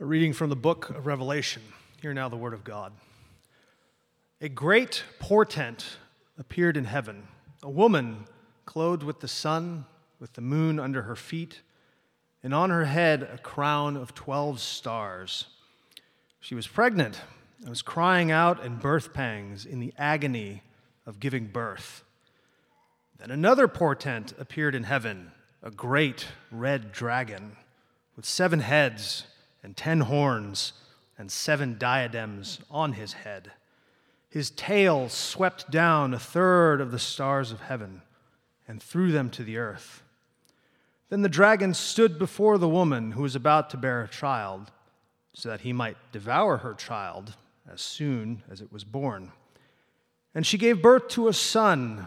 A reading from the book of Revelation. Hear now the word of God. A great portent appeared in heaven a woman clothed with the sun, with the moon under her feet, and on her head a crown of 12 stars. She was pregnant and was crying out in birth pangs in the agony of giving birth. Then another portent appeared in heaven a great red dragon with seven heads and ten horns and seven diadems on his head. His tail swept down a third of the stars of heaven and threw them to the earth. Then the dragon stood before the woman who was about to bear a child, so that he might devour her child as soon as it was born. And she gave birth to a son,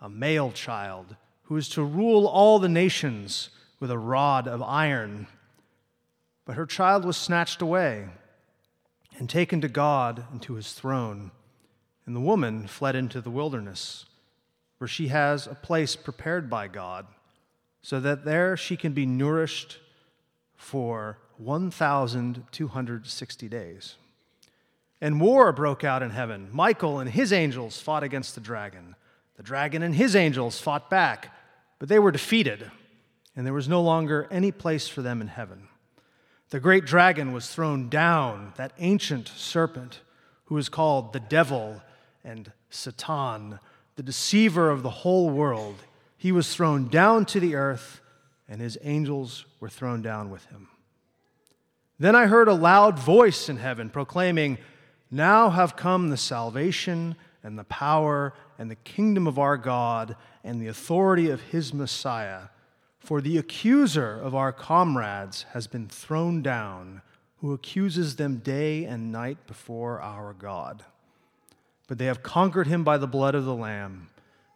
a male child, who is to rule all the nations with a rod of iron. But her child was snatched away and taken to God and to his throne. And the woman fled into the wilderness, where she has a place prepared by God, so that there she can be nourished for 1,260 days. And war broke out in heaven. Michael and his angels fought against the dragon. The dragon and his angels fought back, but they were defeated, and there was no longer any place for them in heaven. The great dragon was thrown down, that ancient serpent who is called the devil and Satan, the deceiver of the whole world. He was thrown down to the earth, and his angels were thrown down with him. Then I heard a loud voice in heaven proclaiming, Now have come the salvation and the power and the kingdom of our God and the authority of his Messiah. For the accuser of our comrades has been thrown down, who accuses them day and night before our God. But they have conquered him by the blood of the Lamb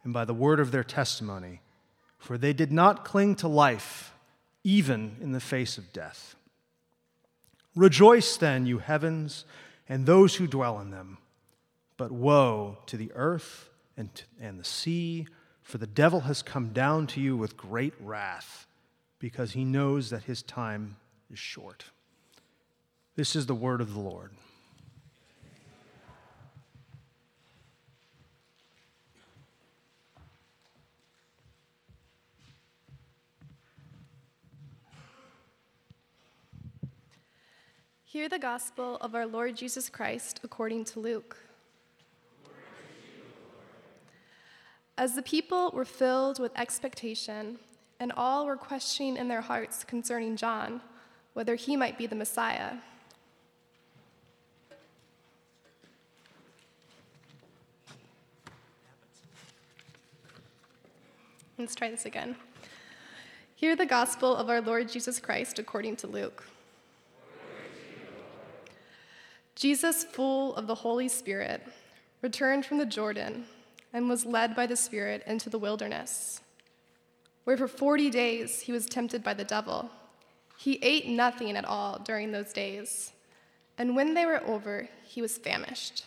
and by the word of their testimony, for they did not cling to life, even in the face of death. Rejoice then, you heavens, and those who dwell in them. But woe to the earth and, and the sea for the devil has come down to you with great wrath, because he knows that his time is short. This is the word of the Lord. Hear the gospel of our Lord Jesus Christ according to Luke. As the people were filled with expectation, and all were questioning in their hearts concerning John, whether he might be the Messiah. Let's try this again. Hear the gospel of our Lord Jesus Christ according to Luke. Jesus, full of the Holy Spirit, returned from the Jordan and was led by the Spirit into the wilderness, where for 40 days he was tempted by the devil. He ate nothing at all during those days, and when they were over, he was famished.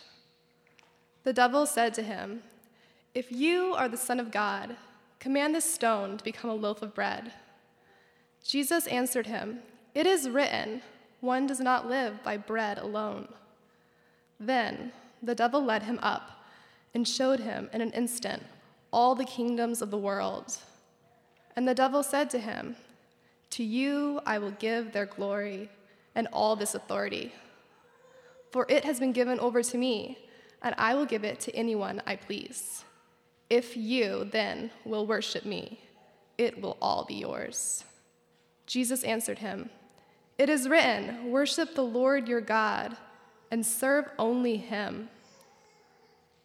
The devil said to him, If you are the Son of God, command this stone to become a loaf of bread. Jesus answered him, It is written, one does not live by bread alone. Then the devil led him up and showed him in an instant all the kingdoms of the world. And the devil said to him, To you I will give their glory and all this authority. For it has been given over to me, and I will give it to anyone I please. If you then will worship me, it will all be yours. Jesus answered him, It is written, Worship the Lord your God and serve only him.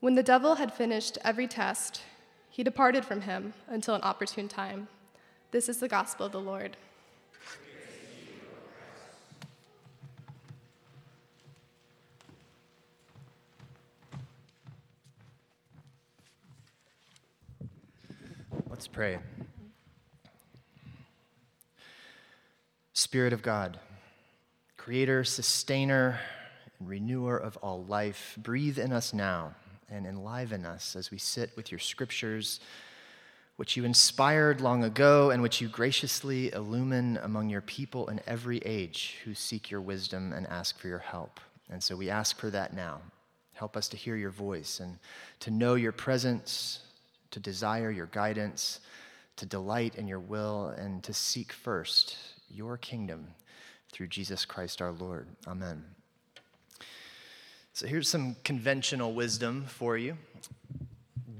When the devil had finished every test, he departed from him until an opportune time. This is the gospel of the Lord. Let's pray. Spirit of God, creator, sustainer, and renewer of all life, breathe in us now and enliven us as we sit with your scriptures, which you inspired long ago and which you graciously illumine among your people in every age who seek your wisdom and ask for your help. And so we ask for that now. Help us to hear your voice and to know your presence, to desire your guidance, to delight in your will, and to seek first your kingdom through Jesus Christ our Lord. Amen. So here's some conventional wisdom for you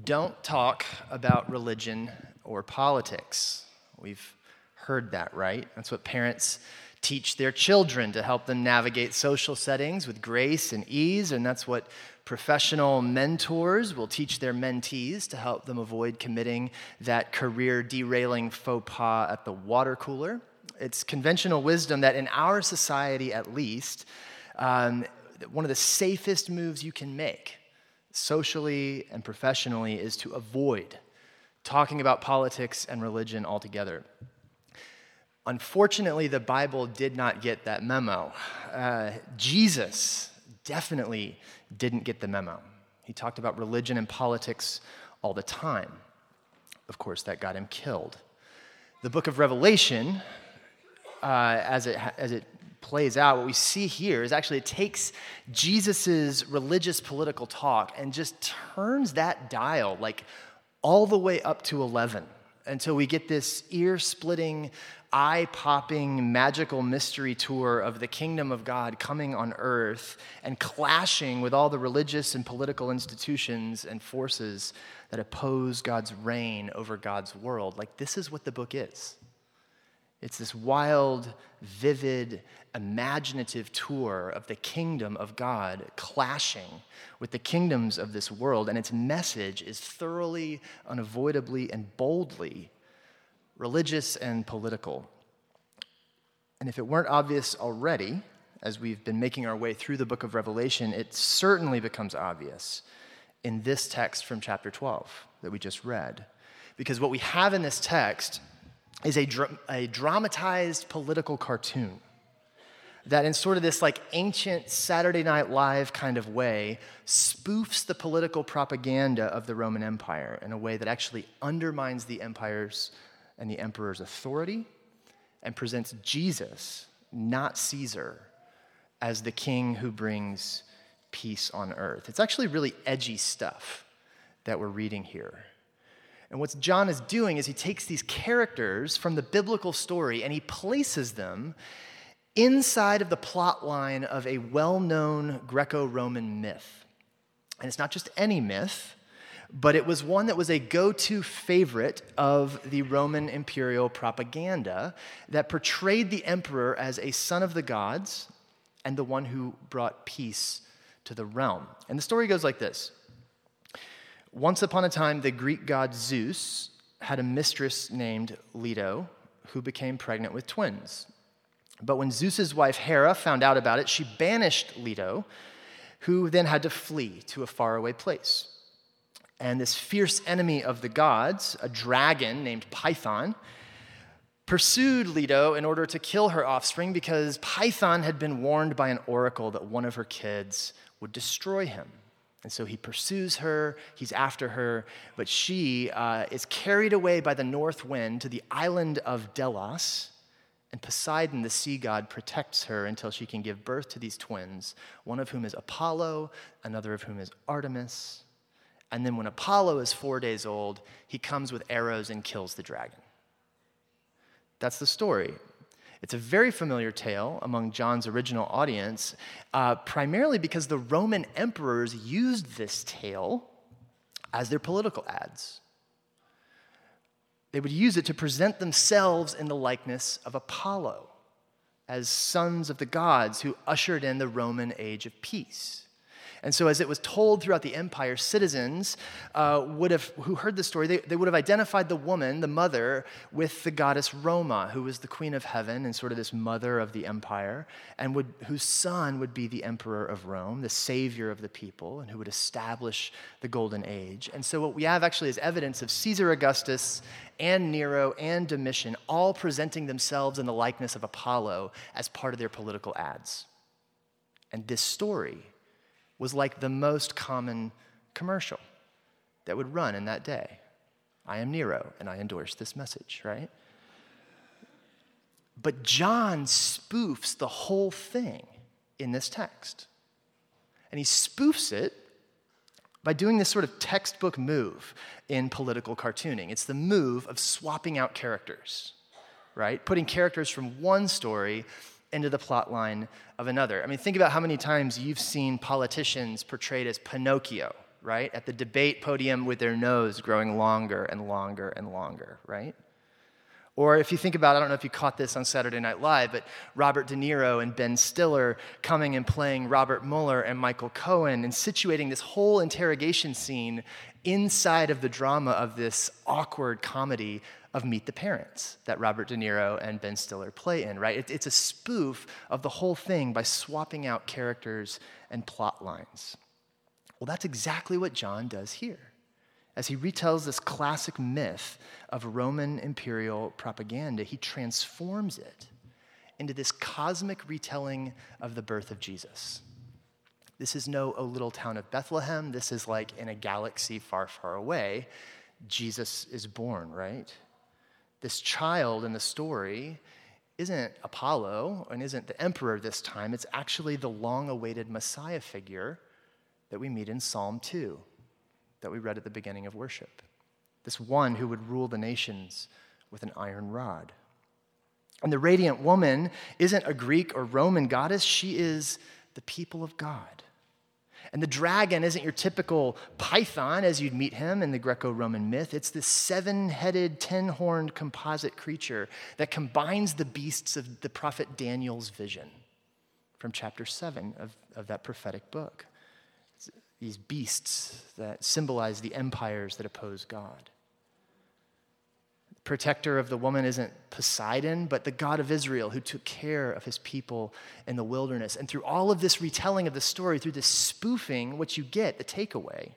don't talk about religion or politics. We've heard that, right? That's what parents teach their children to help them navigate social settings with grace and ease, and that's what professional mentors will teach their mentees to help them avoid committing that career derailing faux pas at the water cooler. It's conventional wisdom that in our society, at least, um, one of the safest moves you can make, socially and professionally, is to avoid talking about politics and religion altogether. Unfortunately, the Bible did not get that memo. Uh, Jesus definitely didn't get the memo. He talked about religion and politics all the time. Of course, that got him killed. The book of Revelation, uh, as, it, as it plays out, what we see here is actually it takes Jesus' religious political talk and just turns that dial like all the way up to 11 until we get this ear splitting, eye popping, magical mystery tour of the kingdom of God coming on earth and clashing with all the religious and political institutions and forces that oppose God's reign over God's world. Like, this is what the book is. It's this wild, vivid, imaginative tour of the kingdom of God clashing with the kingdoms of this world, and its message is thoroughly, unavoidably, and boldly religious and political. And if it weren't obvious already, as we've been making our way through the book of Revelation, it certainly becomes obvious in this text from chapter 12 that we just read. Because what we have in this text is a, a dramatized political cartoon that in sort of this like ancient Saturday Night Live kind of way spoofs the political propaganda of the Roman Empire in a way that actually undermines the empire's and the emperor's authority and presents Jesus, not Caesar, as the king who brings peace on earth. It's actually really edgy stuff that we're reading here. And what John is doing is he takes these characters from the biblical story and he places them inside of the plot line of a well known Greco Roman myth. And it's not just any myth, but it was one that was a go to favorite of the Roman imperial propaganda that portrayed the emperor as a son of the gods and the one who brought peace to the realm. And the story goes like this once upon a time, the Greek god Zeus had a mistress named Leto who became pregnant with twins. But when Zeus's wife Hera found out about it, she banished Leto, who then had to flee to a faraway place. And this fierce enemy of the gods, a dragon named Python, pursued Leto in order to kill her offspring because Python had been warned by an oracle that one of her kids would destroy him. And so he pursues her, he's after her, but she uh, is carried away by the north wind to the island of Delos. And Poseidon, the sea god, protects her until she can give birth to these twins, one of whom is Apollo, another of whom is Artemis. And then when Apollo is four days old, he comes with arrows and kills the dragon. That's the story. It's a very familiar tale among John's original audience, uh, primarily because the Roman emperors used this tale as their political ads. They would use it to present themselves in the likeness of Apollo as sons of the gods who ushered in the Roman age of peace. And so, as it was told throughout the empire, citizens uh, would have, who heard the story, they, they would have identified the woman, the mother, with the goddess Roma, who was the queen of heaven and sort of this mother of the empire, and would, whose son would be the emperor of Rome, the savior of the people, and who would establish the golden age. And so, what we have actually is evidence of Caesar Augustus and Nero and Domitian all presenting themselves in the likeness of Apollo as part of their political ads. And this story was like the most common commercial that would run in that day. I am Nero, and I endorse this message, right? But John spoofs the whole thing in this text. And he spoofs it by doing this sort of textbook move in political cartooning. It's the move of swapping out characters, right? Putting characters from one story into the plot line of another. I mean, think about how many times you've seen politicians portrayed as Pinocchio, right? At the debate podium with their nose growing longer and longer and longer, right? Or if you think about, I don't know if you caught this on Saturday Night Live, but Robert De Niro and Ben Stiller coming and playing Robert Mueller and Michael Cohen and situating this whole interrogation scene inside of the drama of this awkward comedy of Meet the Parents that Robert De Niro and Ben Stiller play in, right? It, it's a spoof of the whole thing by swapping out characters and plot lines. Well, that's exactly what John does here as he retells this classic myth of Roman imperial propaganda. He transforms it into this cosmic retelling of the birth of Jesus. This is no O little town of Bethlehem. This is like in a galaxy far, far away. Jesus is born, right? This child in the story isn't Apollo and isn't the emperor this time. It's actually the long awaited Messiah figure that we meet in Psalm 2 that we read at the beginning of worship. This one who would rule the nations with an iron rod. And the radiant woman isn't a Greek or Roman goddess, she is the people of God. And the dragon isn't your typical python as you'd meet him in the Greco Roman myth. It's this seven headed, ten horned composite creature that combines the beasts of the prophet Daniel's vision from chapter 7 of, of that prophetic book. It's these beasts that symbolize the empires that oppose God protector of the woman isn't Poseidon, but the God of Israel who took care of his people in the wilderness. And through all of this retelling of the story, through this spoofing, what you get, the takeaway,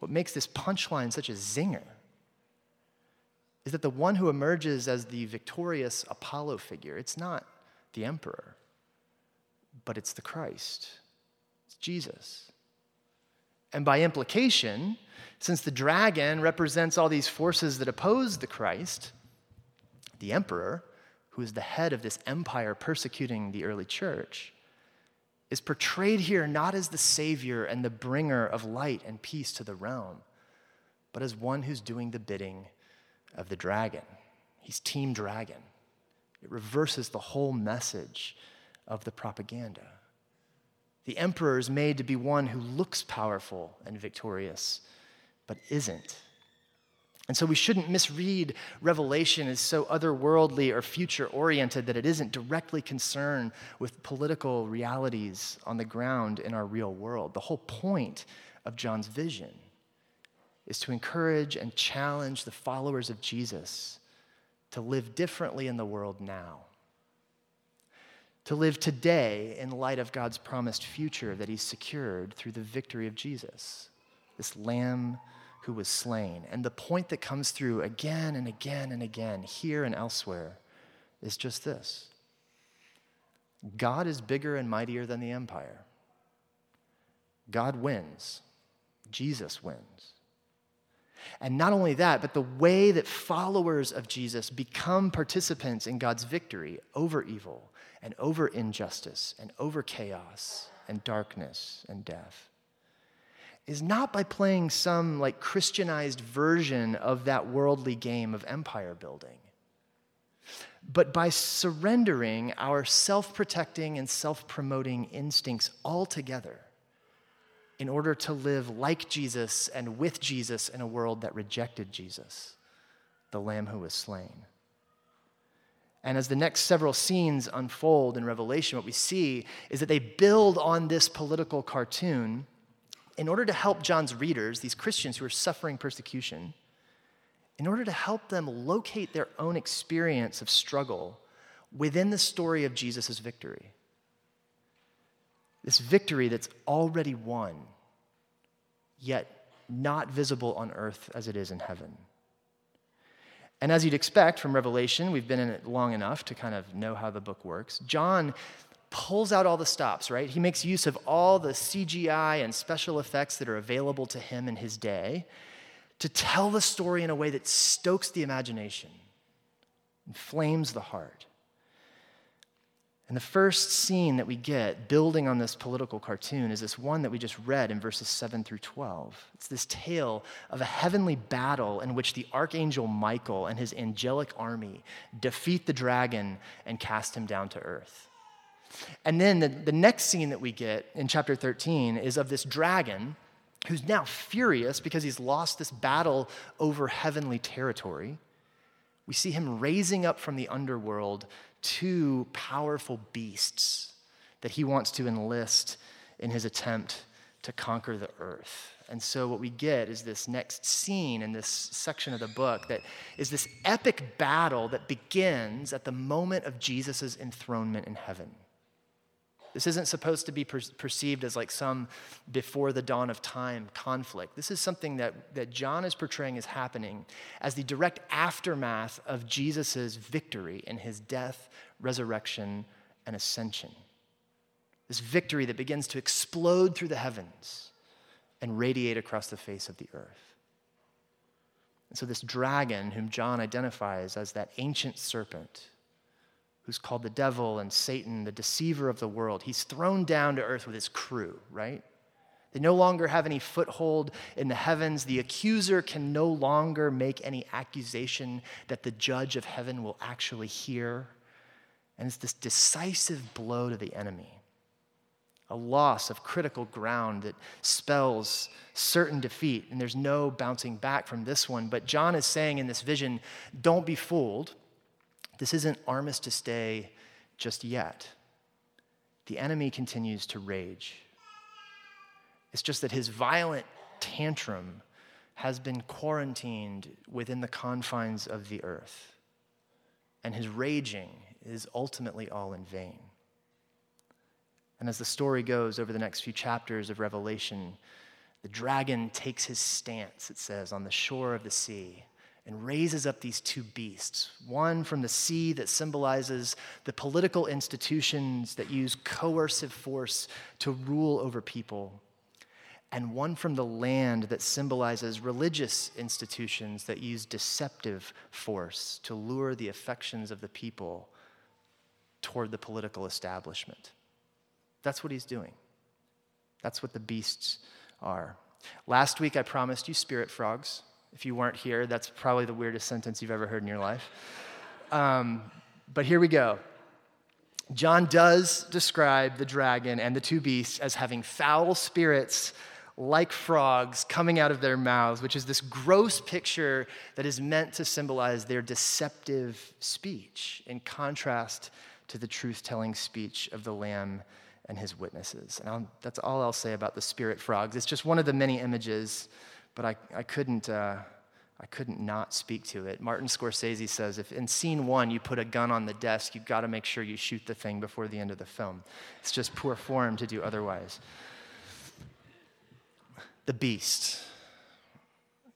what makes this punchline such a zinger, is that the one who emerges as the victorious Apollo figure, it's not the emperor, but it's the Christ. It's Jesus. And by implication, since the dragon represents all these forces that oppose the Christ, the emperor, who is the head of this empire persecuting the early church, is portrayed here not as the savior and the bringer of light and peace to the realm, but as one who's doing the bidding of the dragon. He's Team Dragon. It reverses the whole message of the propaganda. The emperor is made to be one who looks powerful and victorious, but isn't. And so we shouldn't misread Revelation as so otherworldly or future oriented that it isn't directly concerned with political realities on the ground in our real world. The whole point of John's vision is to encourage and challenge the followers of Jesus to live differently in the world now. To live today in light of God's promised future that He's secured through the victory of Jesus, this Lamb who was slain. And the point that comes through again and again and again, here and elsewhere, is just this God is bigger and mightier than the empire. God wins, Jesus wins. And not only that, but the way that followers of Jesus become participants in God's victory over evil and over injustice and over chaos and darkness and death is not by playing some like Christianized version of that worldly game of empire building, but by surrendering our self protecting and self promoting instincts altogether in order to live like Jesus and with Jesus in a world that rejected Jesus, the Lamb who was slain. And as the next several scenes unfold in Revelation, what we see is that they build on this political cartoon in order to help John's readers, these Christians who are suffering persecution, in order to help them locate their own experience of struggle within the story of Jesus' victory. This victory that's already won, yet not visible on earth as it is in heaven. And as you'd expect from Revelation, we've been in it long enough to kind of know how the book works. John pulls out all the stops, right? He makes use of all the CGI and special effects that are available to him in his day to tell the story in a way that stokes the imagination, inflames the heart. And the first scene that we get building on this political cartoon is this one that we just read in verses 7 through 12. It's this tale of a heavenly battle in which the archangel Michael and his angelic army defeat the dragon and cast him down to earth. And then the, the next scene that we get in chapter 13 is of this dragon who's now furious because he's lost this battle over heavenly territory. We see him raising up from the underworld two powerful beasts that he wants to enlist in his attempt to conquer the earth. And so, what we get is this next scene in this section of the book that is this epic battle that begins at the moment of Jesus' enthronement in heaven. This isn't supposed to be per- perceived as like some before the dawn of time conflict. This is something that, that John is portraying as happening as the direct aftermath of Jesus' victory in his death, resurrection, and ascension. This victory that begins to explode through the heavens and radiate across the face of the earth. And so, this dragon, whom John identifies as that ancient serpent, who's called the devil and Satan, the deceiver of the world. He's thrown down to earth with his crew, right? They no longer have any foothold in the heavens. The accuser can no longer make any accusation that the judge of heaven will actually hear. And it's this decisive blow to the enemy, a loss of critical ground that spells certain defeat. And there's no bouncing back from this one. But John is saying in this vision don't be fooled this isn't armistice day just yet. The enemy continues to rage. It's just that his violent tantrum has been quarantined within the confines of the earth. And his raging is ultimately all in vain. And as the story goes over the next few chapters of Revelation, the dragon takes his stance, it says, on the shore of the sea and raises up these two beasts one from the sea that symbolizes the political institutions that use coercive force to rule over people, and one from the land that symbolizes religious institutions that use deceptive force to lure the affections of the people toward the political establishment. That's what he's doing. That's what the beasts are. Last week I promised you spirit frogs. If you weren't here, that's probably the weirdest sentence you've ever heard in your life. Um, but here we go. John does describe the dragon and the two beasts as having foul spirits like frogs coming out of their mouths, which is this gross picture that is meant to symbolize their deceptive speech in contrast to the truth telling speech of the Lamb and his witnesses. And I'll, that's all I'll say about the spirit frogs. It's just one of the many images but I, I couldn't. Uh, I couldn't not speak to it. Martin Scorsese says if in scene one you put a gun on the desk, you've got to make sure you shoot the thing before the end of the film. It's just poor form to do otherwise. The beast.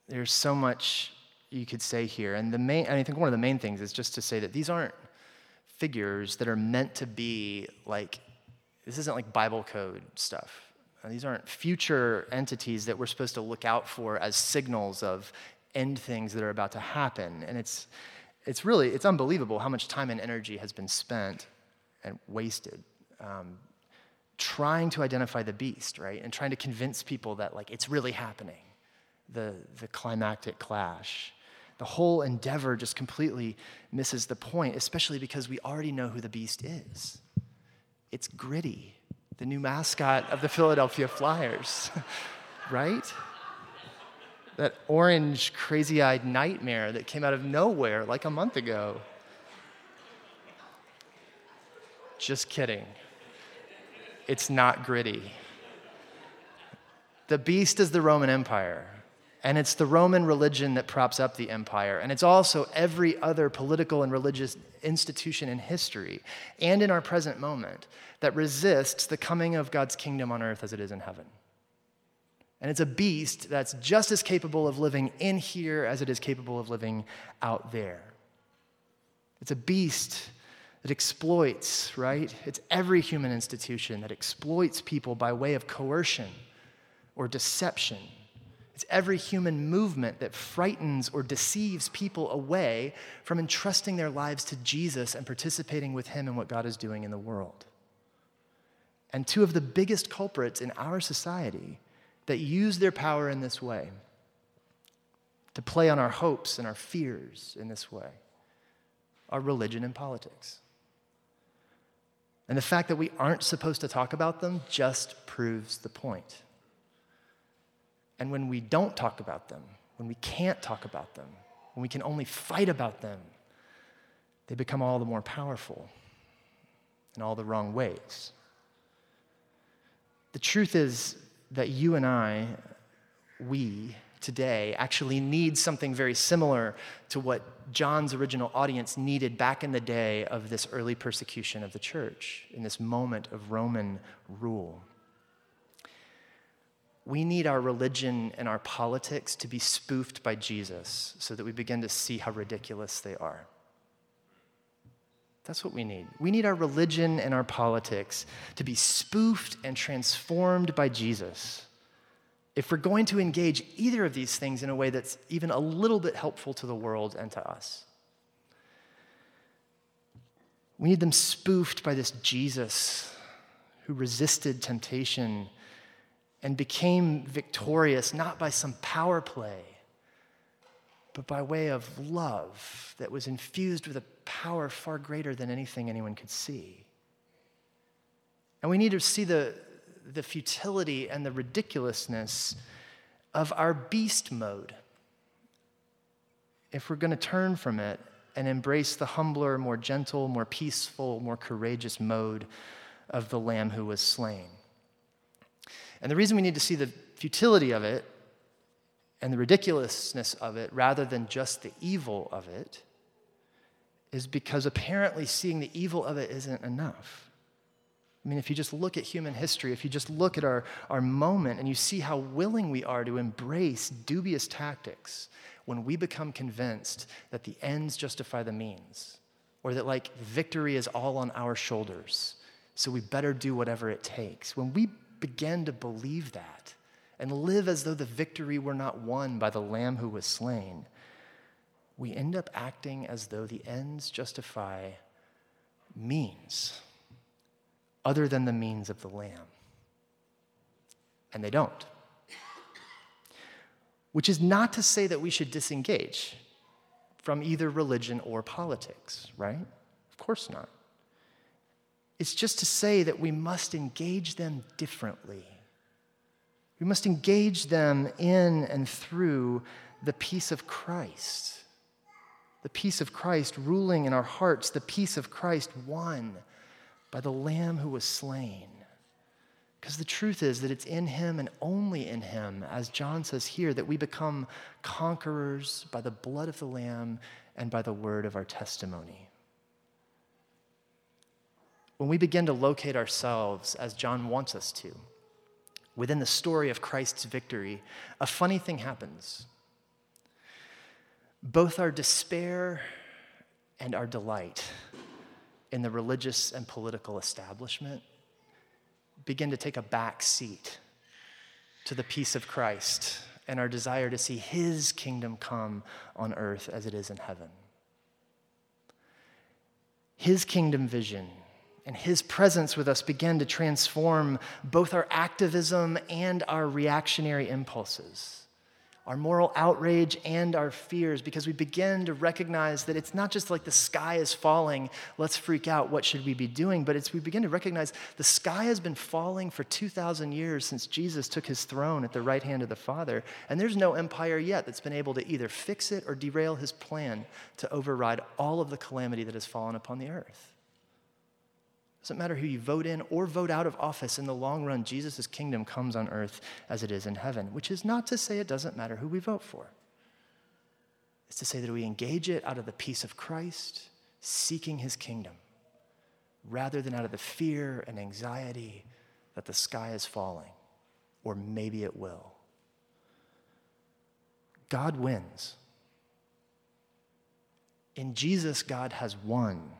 There's so much you could say here. And the main, I think one of the main things is just to say that these aren't figures that are meant to be like, this isn't like Bible code stuff. These aren't future entities that we're supposed to look out for as signals of end things that are about to happen. And it's, it's really, it's unbelievable how much time and energy has been spent and wasted um, trying to identify the beast, right? And trying to convince people that like it's really happening, the, the climactic clash. The whole endeavor just completely misses the point, especially because we already know who the beast is. It's gritty the new mascot of the Philadelphia Flyers, right? That orange, crazy eyed nightmare that came out of nowhere like a month ago. Just kidding. It's not gritty. The beast is the Roman Empire. And it's the Roman religion that props up the empire. And it's also every other political and religious institution in history and in our present moment that resists the coming of God's kingdom on earth as it is in heaven. And it's a beast that's just as capable of living in here as it is capable of living out there. It's a beast that exploits, right? It's every human institution that exploits people by way of coercion or deception it's every human movement that frightens or deceives people away from entrusting their lives to Jesus and participating with Him in what God is doing in the world. And two of the biggest culprits in our society that use their power in this way, to play on our hopes and our fears in this way, are religion and politics. And the fact that we aren't supposed to talk about them just proves the point. And when we don't talk about them, when we can't talk about them, when we can only fight about them, they become all the more powerful in all the wrong ways. The truth is that you and I, we today, actually need something very similar to what John's original audience needed back in the day of this early persecution of the church, in this moment of Roman rule. We need our religion and our politics to be spoofed by Jesus so that we begin to see how ridiculous they are. That's what we need. We need our religion and our politics to be spoofed and transformed by Jesus. If we're going to engage either of these things in a way that's even a little bit helpful to the world and to us, we need them spoofed by this Jesus who resisted temptation and became victorious not by some power play, but by way of love that was infused with a power far greater than anything anyone could see. And we need to see the, the futility and the ridiculousness of our beast mode if we're going to turn from it and embrace the humbler, more gentle, more peaceful, more courageous mode of the Lamb who was slain. And the reason we need to see the futility of it and the ridiculousness of it rather than just the evil of it is because apparently seeing the evil of it isn't enough. I mean, if you just look at human history, if you just look at our, our moment and you see how willing we are to embrace dubious tactics when we become convinced that the ends justify the means, or that like victory is all on our shoulders, so we better do whatever it takes. When we begin to believe that and live as though the victory were not won by the Lamb who was slain, we end up acting as though the ends justify means other than the means of the Lamb. And they don't. Which is not to say that we should disengage from either religion or politics, right? Of course not. It's just to say that we must engage them differently. We must engage them in and through the peace of Christ. The peace of Christ ruling in our hearts, the peace of Christ won by the Lamb who was slain. Because the truth is that it's in Him and only in Him, as John says here, that we become conquerors by the blood of the Lamb and by the word of our testimony when we begin to locate ourselves as John wants us to, within the story of Christ's victory, a funny thing happens. Both our despair and our delight in the religious and political establishment begin to take a back seat to the peace of Christ and our desire to see his kingdom come on earth as it is in heaven. His kingdom vision and his presence with us began to transform both our activism and our reactionary impulses, our moral outrage and our fears, because we begin to recognize that it's not just like the sky is falling, let's freak out, what should we be doing? But it's we begin to recognize the sky has been falling for 2,000 years since Jesus took his throne at the right hand of the Father, and there's no empire yet that's been able to either fix it or derail his plan to override all of the calamity that has fallen upon the earth. Doesn't matter who you vote in or vote out of office, in the long run, Jesus' kingdom comes on earth as it is in heaven, which is not to say it doesn't matter who we vote for. It's to say that we engage it out of the peace of Christ, seeking his kingdom, rather than out of the fear and anxiety that the sky is falling, or maybe it will. God wins. In Jesus, God has won.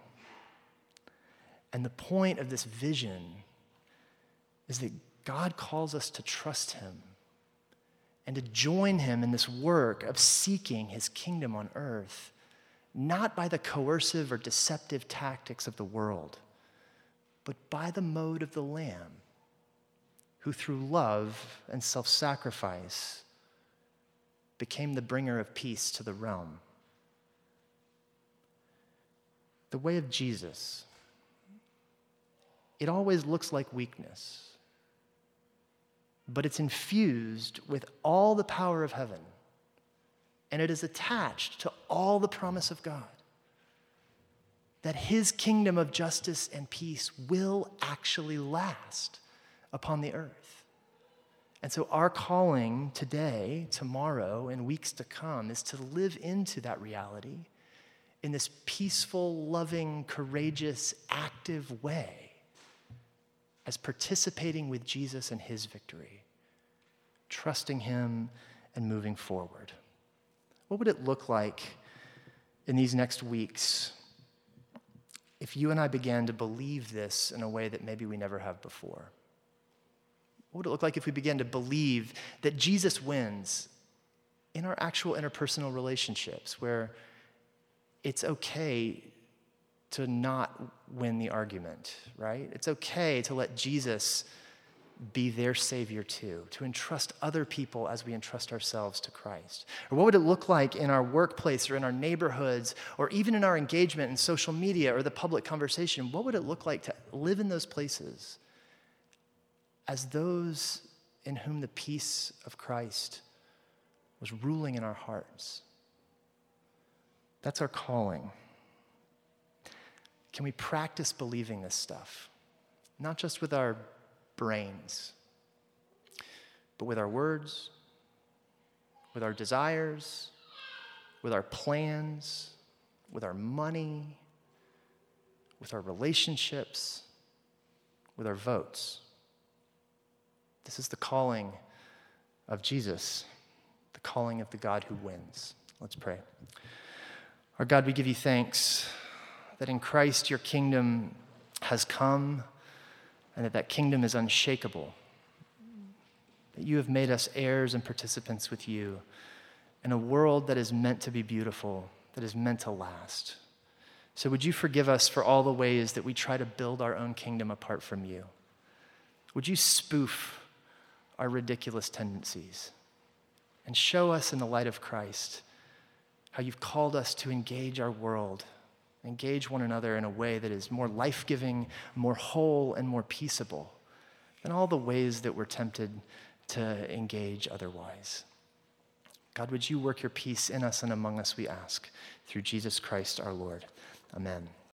And the point of this vision is that God calls us to trust Him and to join Him in this work of seeking His kingdom on earth, not by the coercive or deceptive tactics of the world, but by the mode of the Lamb, who through love and self sacrifice became the bringer of peace to the realm. The way of Jesus it always looks like weakness, but it's infused with all the power of heaven, and it is attached to all the promise of God that his kingdom of justice and peace will actually last upon the earth. And so, our calling today, tomorrow, and weeks to come is to live into that reality in this peaceful, loving, courageous, active way as participating with Jesus and his victory, trusting him and moving forward. What would it look like in these next weeks if you and I began to believe this in a way that maybe we never have before? What would it look like if we began to believe that Jesus wins in our actual interpersonal relationships, where it's okay to not win the argument, right? It's okay to let Jesus be their Savior too, to entrust other people as we entrust ourselves to Christ? Or what would it look like in our workplace or in our neighborhoods or even in our engagement in social media or the public conversation? What would it look like to live in those places as those in whom the peace of Christ was ruling in our hearts? That's our calling. Can we practice believing this stuff? Not just with our brains, but with our words, with our desires, with our plans, with our money, with our relationships, with our votes. This is the calling of Jesus, the calling of the God who wins. Let's pray. Our God, we give you thanks that in Christ your kingdom has come and that that kingdom is unshakable. That you have made us heirs and participants with you in a world that is meant to be beautiful, that is meant to last. So, would you forgive us for all the ways that we try to build our own kingdom apart from you? Would you spoof our ridiculous tendencies and show us in the light of Christ how you've called us to engage our world engage one another in a way that is more life giving, more whole, and more peaceable than all the ways that we're tempted to engage otherwise. God, would you work your peace in us and among us, we ask, through Jesus Christ our Lord. Amen.